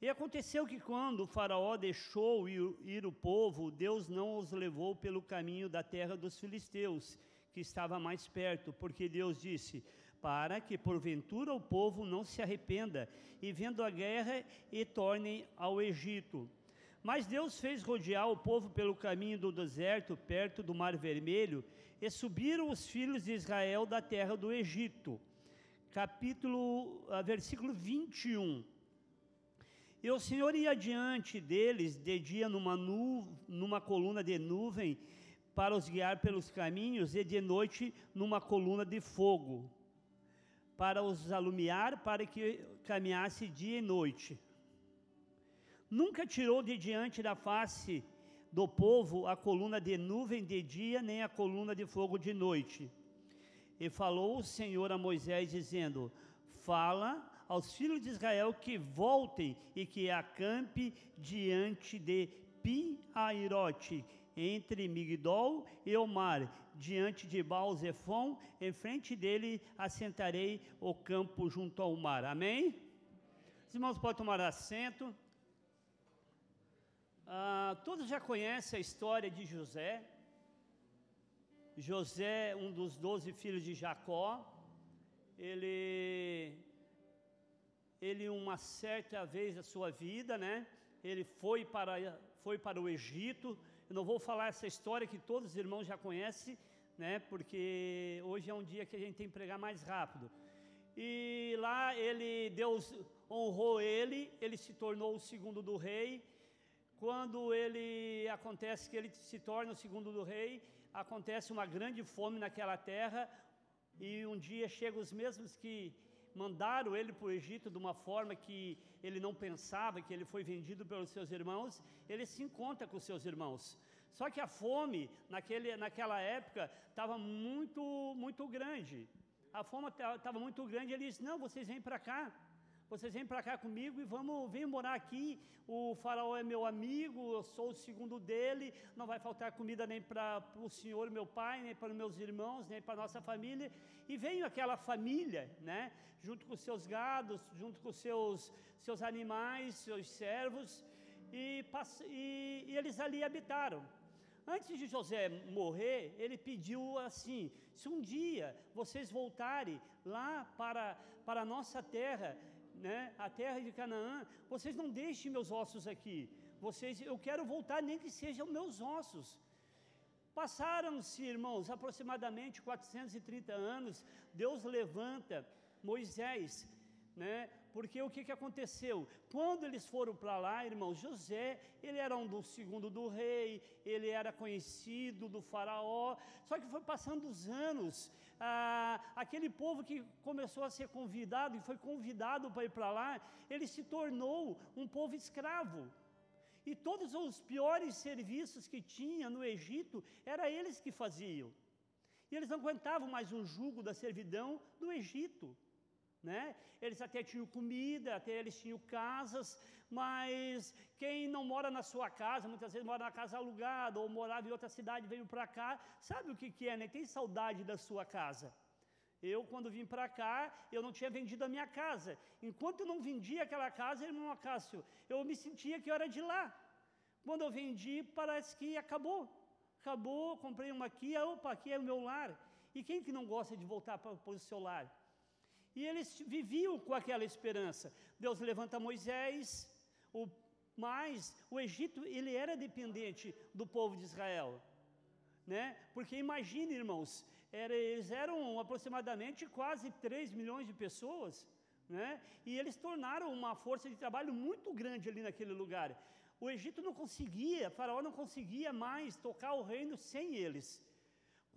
E aconteceu que quando o faraó deixou ir o povo, Deus não os levou pelo caminho da terra dos filisteus, que estava mais perto, porque Deus disse: para que porventura o povo não se arrependa e vendo a guerra e tornem ao Egito. Mas Deus fez rodear o povo pelo caminho do deserto, perto do Mar Vermelho, e subiram os filhos de Israel da terra do Egito. Capítulo, ah, versículo 21. E o Senhor ia diante deles de dia numa, nu, numa coluna de nuvem para os guiar pelos caminhos, e de noite numa coluna de fogo para os alumiar, para que caminhasse dia e noite. Nunca tirou de diante da face do povo a coluna de nuvem de dia, nem a coluna de fogo de noite. E falou o Senhor a Moisés, dizendo: Fala aos filhos de Israel que voltem e que acampe diante de Pi-Airote, entre Migdol e o mar, diante de Baal-Zephon, em frente dele assentarei o campo junto ao mar. Amém? Os irmãos podem tomar assento. Ah, todos já conhecem a história de José. José, um dos doze filhos de Jacó, ele, ele uma certa vez da sua vida, né? Ele foi para, foi para o Egito, eu não vou falar essa história que todos os irmãos já conhecem, né? Porque hoje é um dia que a gente tem que pregar mais rápido. E lá ele, Deus honrou ele, ele se tornou o segundo do rei. Quando ele acontece que ele se torna o segundo do rei, acontece uma grande fome naquela terra e um dia chegam os mesmos que mandaram ele para o Egito de uma forma que ele não pensava, que ele foi vendido pelos seus irmãos, ele se encontra com seus irmãos. Só que a fome naquele, naquela época estava muito, muito grande. A fome estava muito grande. Ele disse: Não, vocês vêm para cá. Vocês vêm para cá comigo e vamos, vem morar aqui. O faraó é meu amigo, eu sou o segundo dele. Não vai faltar comida nem para o senhor, meu pai, nem para os meus irmãos, nem para nossa família. E veio aquela família, né? Junto com seus gados, junto com seus, seus animais, seus servos. E, e, e eles ali habitaram. Antes de José morrer, ele pediu assim: se um dia vocês voltarem lá para, para a nossa terra, né, a terra de Canaã, vocês não deixem meus ossos aqui. Vocês, eu quero voltar nem que sejam meus ossos. Passaram-se, irmãos, aproximadamente 430 anos. Deus levanta Moisés né? Porque o que, que aconteceu? Quando eles foram para lá, irmão, José, ele era um do segundo do rei, ele era conhecido do faraó, só que foi passando os anos, ah, aquele povo que começou a ser convidado e foi convidado para ir para lá, ele se tornou um povo escravo. E todos os piores serviços que tinha no Egito, era eles que faziam. E eles não aguentavam mais o jugo da servidão do Egito. Né? Eles até tinham comida, até eles tinham casas, mas quem não mora na sua casa, muitas vezes mora na casa alugada ou morava em outra cidade, veio para cá, sabe o que, que é, né? Tem saudade da sua casa. Eu, quando vim para cá, eu não tinha vendido a minha casa. Enquanto eu não vendia aquela casa, irmão Acácio, eu me sentia que eu era de lá. Quando eu vendi, parece que acabou. Acabou, comprei uma aqui, opa, aqui é o meu lar. E quem que não gosta de voltar para o seu lar? E eles viviam com aquela esperança. Deus levanta Moisés, o, mas o Egito ele era dependente do povo de Israel. Né? Porque imagine, irmãos, era, eles eram aproximadamente quase 3 milhões de pessoas, né? e eles tornaram uma força de trabalho muito grande ali naquele lugar. O Egito não conseguia, Faraó não conseguia mais tocar o reino sem eles.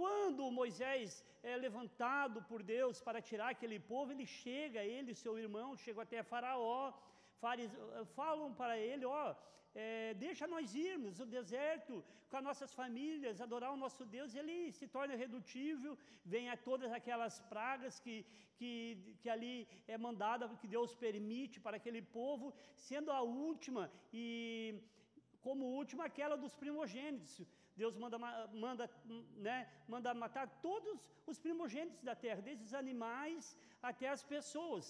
Quando Moisés é levantado por Deus para tirar aquele povo, ele chega, ele e seu irmão chegam até Faraó, falam para ele: ó, é, deixa nós irmos no deserto com as nossas famílias, adorar o nosso Deus. Ele se torna redutível, vem a todas aquelas pragas que, que, que ali é mandada, que Deus permite para aquele povo, sendo a última e como última aquela dos primogênitos. Deus manda, manda, né, manda matar todos os primogênitos da terra, desde os animais até as pessoas.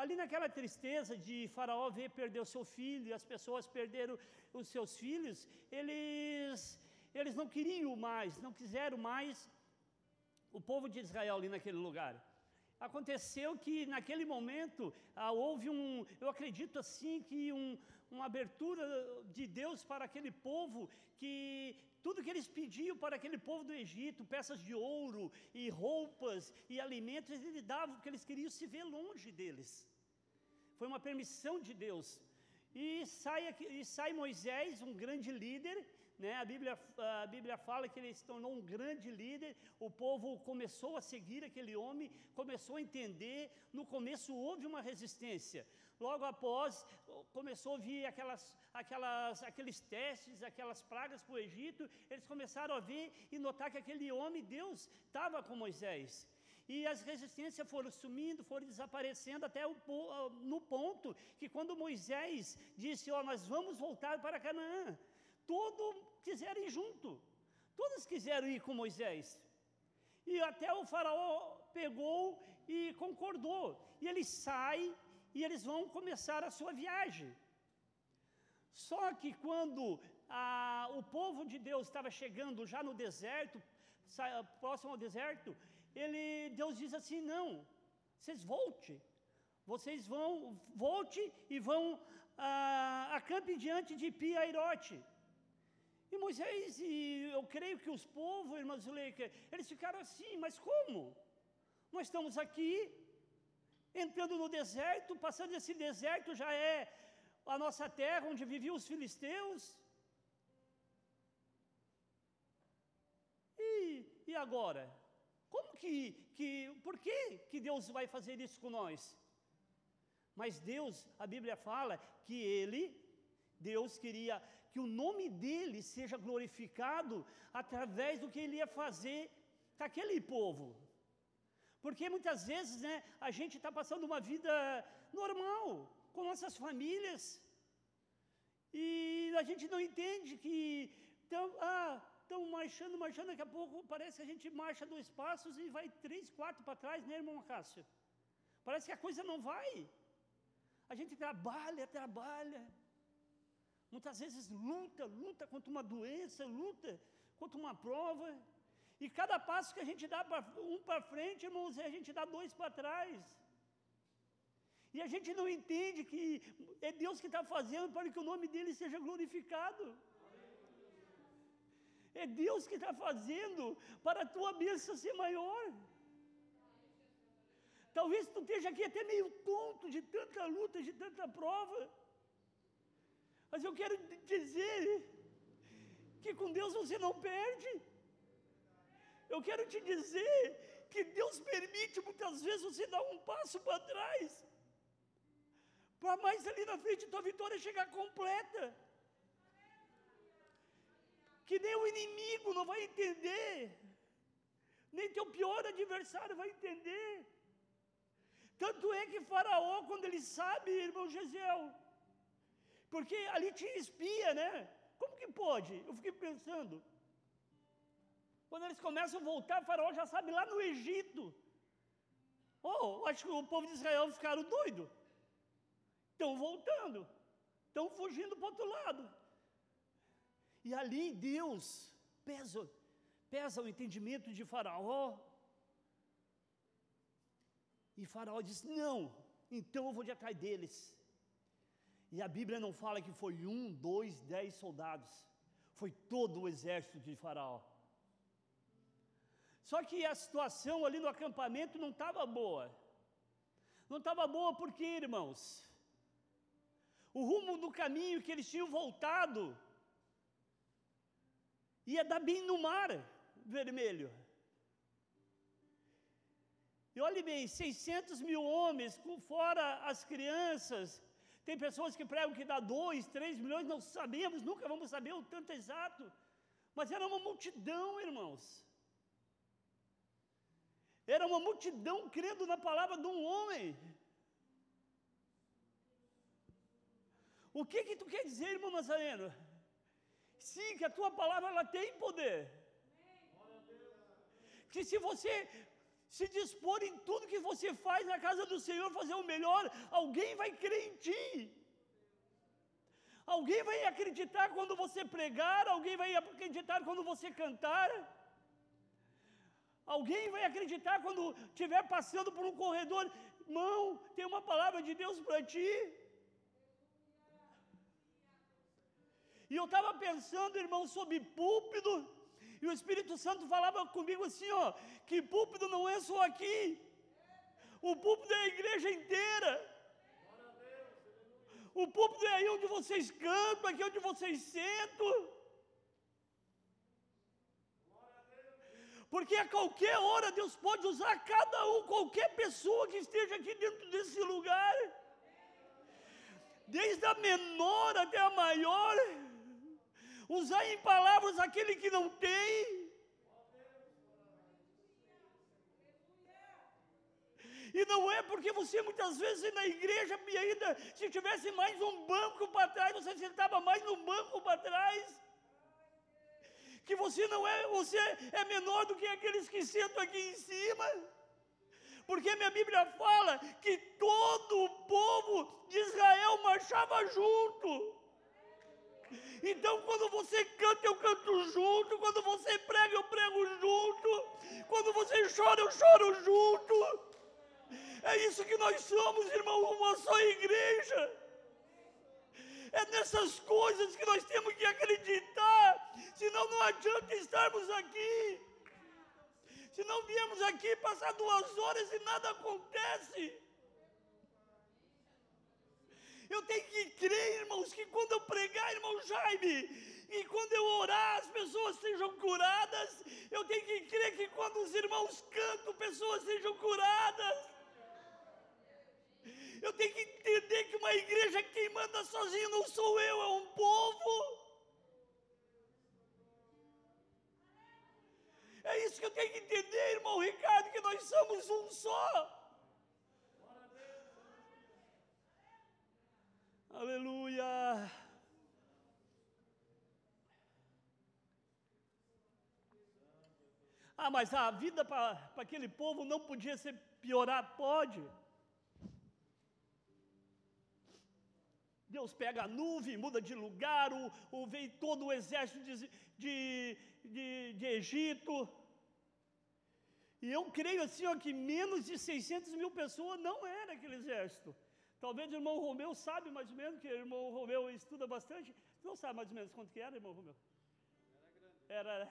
ali naquela tristeza de Faraó ver perder o seu filho, e as pessoas perderam os seus filhos, eles, eles não queriam mais, não quiseram mais o povo de Israel ali naquele lugar. Aconteceu que naquele momento ah, houve um, eu acredito assim, que um, uma abertura de Deus para aquele povo, que tudo que eles pediam para aquele povo do Egito, peças de ouro e roupas e alimentos, ele dava porque eles queriam se ver longe deles. Foi uma permissão de Deus. E sai, e sai Moisés, um grande líder, né? A, Bíblia, a Bíblia fala que ele se tornou um grande líder, o povo começou a seguir aquele homem, começou a entender. No começo houve uma resistência, logo após começou a vir aquelas, aquelas, aqueles testes, aquelas pragas para o Egito, eles começaram a ver e notar que aquele homem, Deus, estava com Moisés. E as resistências foram sumindo, foram desaparecendo até o, no ponto que quando Moisés disse, ó, oh, nós vamos voltar para Canaã, todos quiseram ir junto, todos quiseram ir com Moisés. E até o faraó pegou e concordou. E ele sai e eles vão começar a sua viagem. Só que quando ah, o povo de Deus estava chegando já no deserto, próximo ao deserto, ele, Deus diz assim: não, vocês volte, vocês vão, volte e vão ah, acampe diante de Piairote. E Moisés, e eu creio que os povos, irmã Zuleika, eles ficaram assim, mas como? Nós estamos aqui, entrando no deserto, passando esse deserto já é a nossa terra onde viviam os filisteus. E, e agora? Como que, que, por que, que Deus vai fazer isso com nós? Mas Deus, a Bíblia fala que Ele, Deus queria que o nome dele seja glorificado através do que ele ia fazer com aquele povo. Porque muitas vezes né, a gente está passando uma vida normal, com nossas famílias, e a gente não entende que estão ah, marchando, marchando, daqui a pouco parece que a gente marcha dois passos e vai três, quatro para trás, né, irmão Cássio? Parece que a coisa não vai. A gente trabalha, trabalha. Muitas vezes luta, luta contra uma doença, luta contra uma prova. E cada passo que a gente dá pra, um para frente, irmãos, a gente dá dois para trás. E a gente não entende que é Deus que está fazendo para que o nome dele seja glorificado. É Deus que está fazendo para a tua bênção ser maior. Talvez tu esteja aqui até meio tonto de tanta luta, de tanta prova. Mas eu quero dizer que com Deus você não perde. Eu quero te dizer que Deus permite muitas vezes você dar um passo para trás, para mais ali na frente tua vitória chegar completa. Que nem o inimigo não vai entender, nem teu pior adversário vai entender. Tanto é que Faraó, quando ele sabe, irmão Gesiel, porque ali tinha espia, né? Como que pode? Eu fiquei pensando. Quando eles começam a voltar, faraó já sabe lá no Egito. Oh, acho que o povo de Israel ficaram doidos. Estão voltando. Estão fugindo para o outro lado. E ali Deus pesa, pesa o entendimento de Faraó. E Faraó diz: Não, então eu vou de atrás deles. E a Bíblia não fala que foi um, dois, dez soldados. Foi todo o exército de Faraó. Só que a situação ali no acampamento não estava boa. Não estava boa porque, irmãos, o rumo do caminho que eles tinham voltado ia dar bem no mar vermelho. E olhe bem, 600 mil homens, fora as crianças, tem pessoas que pregam que dá 2, 3 milhões, não sabemos, nunca vamos saber o tanto exato. Mas era uma multidão, irmãos. Era uma multidão crendo na palavra de um homem. O que que tu quer dizer, irmão Nazareno? Sim, que a tua palavra ela tem poder. Que se você se dispor em tudo que você faz na casa do Senhor, fazer o melhor, alguém vai crer em ti. Alguém vai acreditar quando você pregar, alguém vai acreditar quando você cantar. Alguém vai acreditar quando estiver passando por um corredor, irmão, tem uma palavra de Deus para ti. E eu estava pensando, irmão, sobre púlpito, e o Espírito Santo falava comigo assim, ó, que púlpito não é só aqui, o púlpito é a igreja inteira. O púlpito é aí onde vocês cantam, aqui onde vocês sentam. Porque a qualquer hora Deus pode usar cada um, qualquer pessoa que esteja aqui dentro desse lugar, desde a menor até a maior usar em palavras aquele que não tem. E não é porque você muitas vezes na igreja e ainda se tivesse mais um banco para trás, você sentava mais no banco para trás. Que você não é, você é menor do que aqueles que sentam aqui em cima. Porque minha Bíblia fala que todo o povo de Israel marchava junto. Então, quando você canta, eu canto junto. Quando você prega, eu prego junto. Quando você chora, eu choro junto. É isso que nós somos, irmão, uma só igreja. É nessas coisas que nós temos que acreditar. Senão não adianta estarmos aqui. Se não viemos aqui passar duas horas e nada acontece. Eu tenho que crer, irmãos, que quando eu pregar, irmão Jaime, e quando eu orar, as pessoas sejam curadas. Eu tenho que crer que quando os irmãos cantam, pessoas sejam curadas. Eu tenho que entender que uma igreja quem manda sozinho não sou eu, é um povo. É isso que eu tenho que entender, irmão Ricardo, que nós somos um só. Aleluia. Ah, mas a vida para aquele povo não podia ser piorar? Pode. Deus pega a nuvem, muda de lugar, o, o vem todo o exército de, de, de, de Egito. E eu creio assim, ó, que menos de 600 mil pessoas não era aquele exército. Talvez o irmão Romeu sabe mais ou menos, que o irmão Romeu estuda bastante. Não sabe mais ou menos quanto que era, irmão Romeu? Era Era,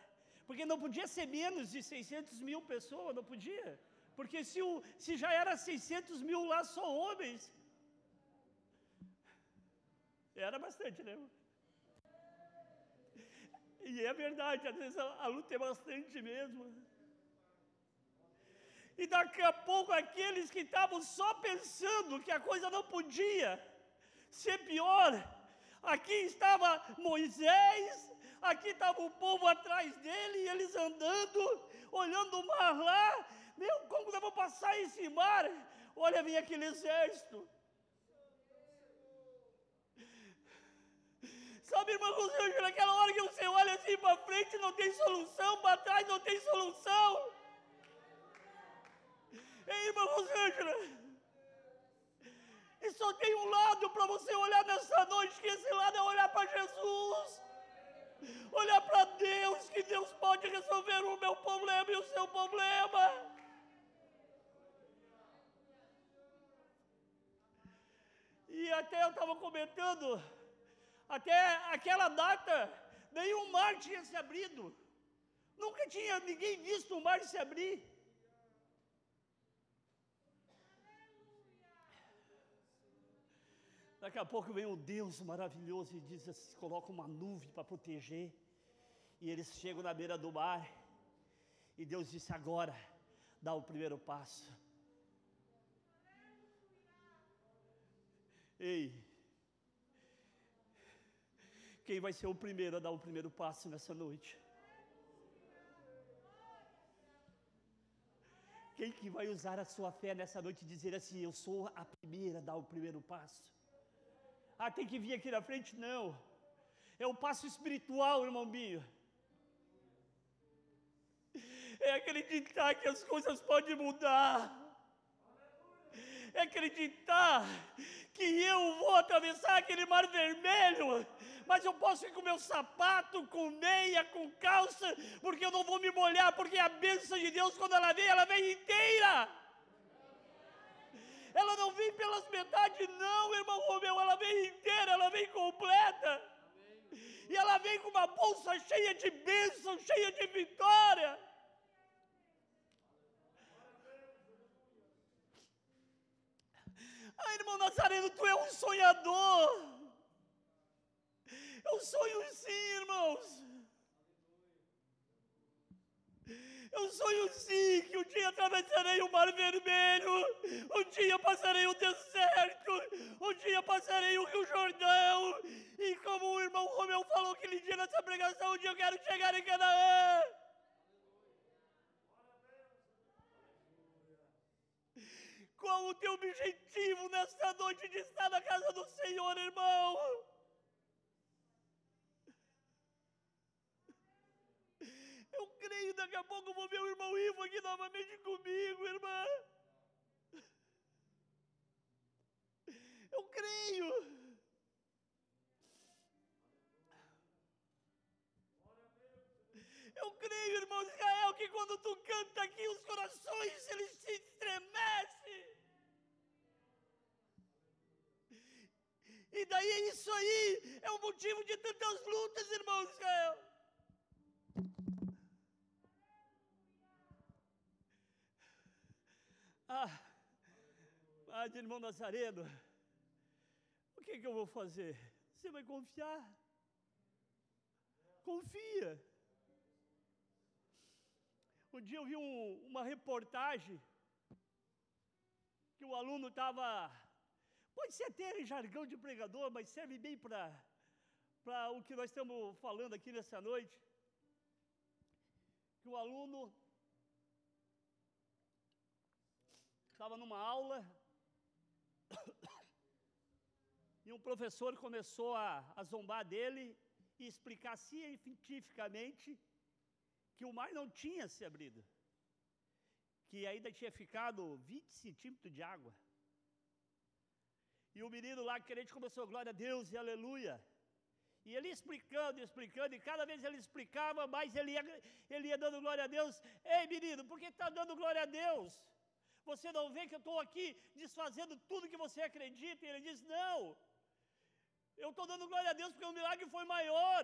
porque não podia ser menos de 600 mil pessoas, não podia. Porque se, o, se já era 600 mil lá só homens, era bastante, né? E é verdade, às vezes a, a luta é bastante mesmo. E daqui a pouco aqueles que estavam só pensando que a coisa não podia ser pior, aqui estava Moisés, aqui estava o povo atrás dele, e eles andando, olhando o mar lá, meu, como nós vamos passar esse mar? Olha, vem aquele exército. Sabe, irmão José, naquela hora que você olha assim para frente, não tem solução, para trás não tem solução. Ei, irmã Rosângela, e só tem um lado para você olhar nessa noite, que esse lado é olhar para Jesus. Olhar para Deus, que Deus pode resolver o meu problema e o seu problema. E até eu estava comentando, até aquela data, nenhum mar tinha se abrido. Nunca tinha ninguém visto o mar se abrir. Daqui a pouco vem um Deus maravilhoso e diz assim, coloca uma nuvem para proteger. E eles chegam na beira do mar. E Deus disse: agora, dá o primeiro passo. Ei, quem vai ser o primeiro a dar o primeiro passo nessa noite? Quem que vai usar a sua fé nessa noite e dizer assim: Eu sou a primeira a dar o primeiro passo? Ah, tem que vir aqui na frente? Não. É o passo espiritual, irmão Binho. é acreditar que as coisas podem mudar é acreditar que eu vou atravessar aquele mar vermelho, mas eu posso ir com meu sapato, com meia, com calça, porque eu não vou me molhar, porque a bênção de Deus, quando ela vem, ela vem inteira. Ela não vem pelas metades, não, irmão Romeu, ela vem inteira, ela vem completa. E ela vem com uma bolsa cheia de bênção, cheia de vitória. Ah, irmão Nazareno, tu é um sonhador. Eu sonho sim, irmãos. Eu sonho sim que um dia atravessarei o mar vermelho, um dia passarei o deserto, um dia passarei o Rio Jordão, e como o irmão Romeu falou aquele dia nessa pregação, um dia eu quero chegar em Canaã. Qual o teu objetivo nesta noite de estar na casa do Senhor, irmão? Eu creio, daqui a pouco eu vou ver o irmão Ivo aqui novamente comigo, irmã. Eu creio. Eu creio, irmão Israel, que quando tu canta aqui, os corações eles se estremecem. E daí isso aí é o motivo de tantas lutas, irmão Israel. Ah, mas irmão Nazareno, o que, que eu vou fazer? Você vai confiar? Confia. Um dia eu vi um, uma reportagem que o aluno estava Pode ser até jargão de pregador, mas serve bem para o que nós estamos falando aqui nessa noite. Que o aluno estava numa aula e um professor começou a, a zombar dele e explicar cientificamente que o mar não tinha se abrido, que ainda tinha ficado 20 centímetros de água. E o menino lá crente começou, glória a Deus e aleluia. E ele explicando, explicando, e cada vez ele explicava, mais ele ia, ele ia dando glória a Deus. Ei, menino, por que está dando glória a Deus? Você não vê que eu estou aqui desfazendo tudo que você acredita? E ele diz: Não, eu estou dando glória a Deus porque o milagre foi maior.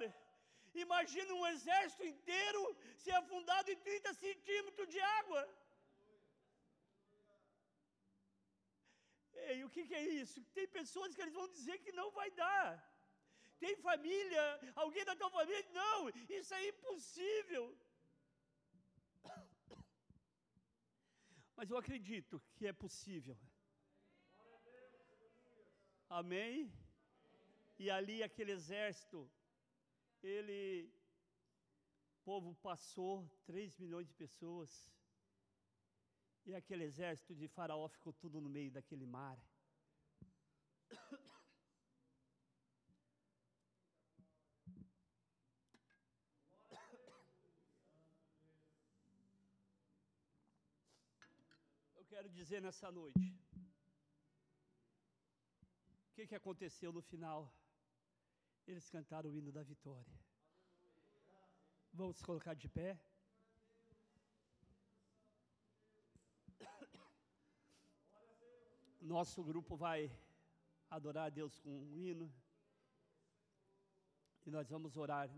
Imagina um exército inteiro ser afundado em 30 centímetros de água. Ei, o que, que é isso? Tem pessoas que eles vão dizer que não vai dar. Tem família, alguém da tua família, não, isso é impossível. Mas eu acredito que é possível. Amém? E ali aquele exército, ele, o povo passou, 3 milhões de pessoas. E aquele exército de Faraó ficou tudo no meio daquele mar. Quero dizer nessa noite. O que, que aconteceu no final? Eles cantaram o hino da vitória. Vamos se colocar de pé. Nosso grupo vai adorar a Deus com um hino. E nós vamos orar